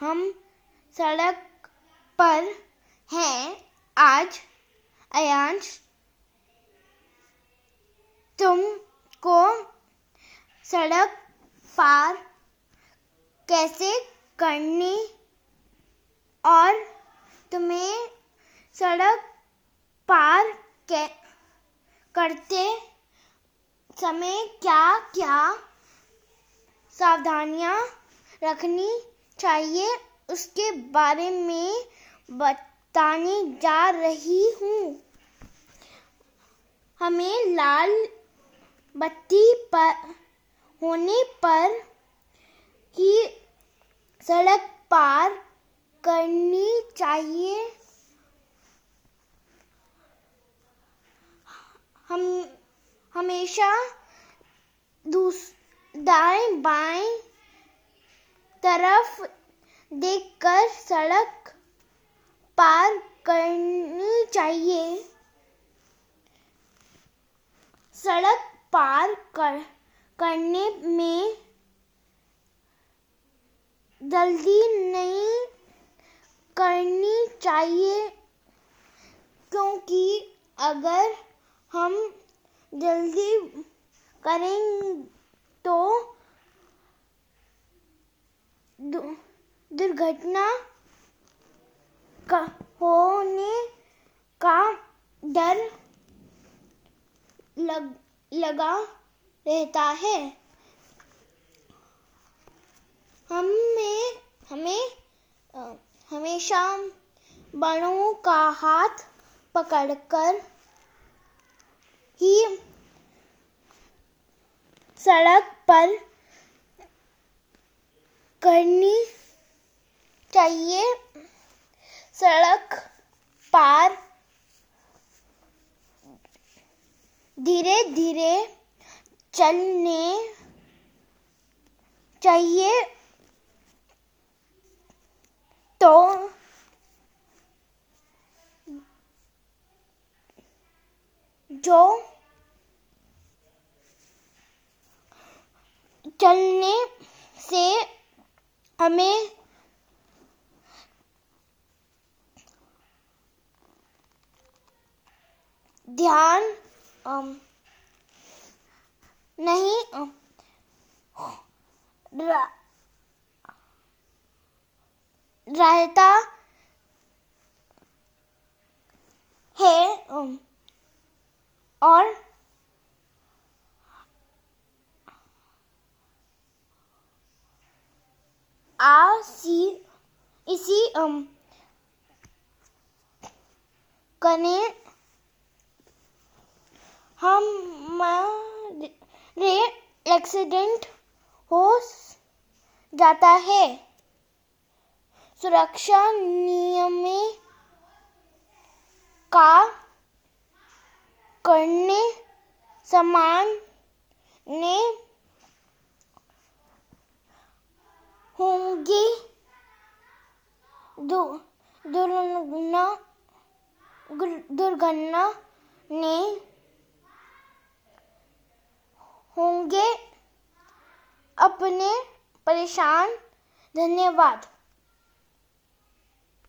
हम सड़क पर हैं आज, अयांश। तुमको सड़क पार कैसे करनी और तुम्हें सड़क पार करते समय क्या क्या सावधानियाँ रखनी चाहिए। उसके बारे में बताने जा रही हूँ। हमें लाल बत्ती पर, होने पर ही सड़क पार करनी चाहिए। हम, हमेशा तरफ़ देखकर सड़क पार करनी चाहिए। सड़क पार कर, करने में जल्दी नहीं करनी चाहिए, क्योंकि अगर हम जल्दी करें तो दुर्घटना का होने का डर लग, लगा रहता है। हमें हमें हमेशा बड़ों का हाथ पकड़कर ही सड़क पर करनी चाहिए। सड़क पार धीरे धीरे चलने चाहिए। तो जो चलने से हमें ध्यान नहीं रहता है और आसी इसी कने हमारे एक्सीडेंट हो जाता है। सुरक्षा नियम का करने समान ने होंगी दुर्घटना दुर्घटना ने होंगे अपने परेशान। धन्यवाद।